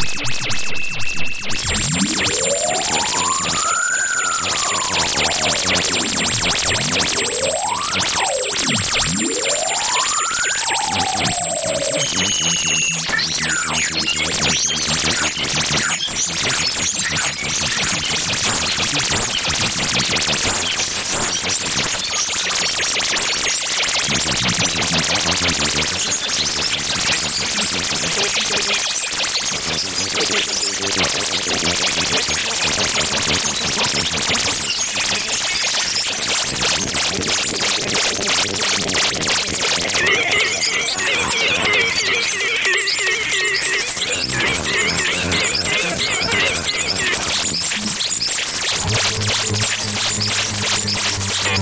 すいません。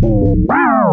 Wow.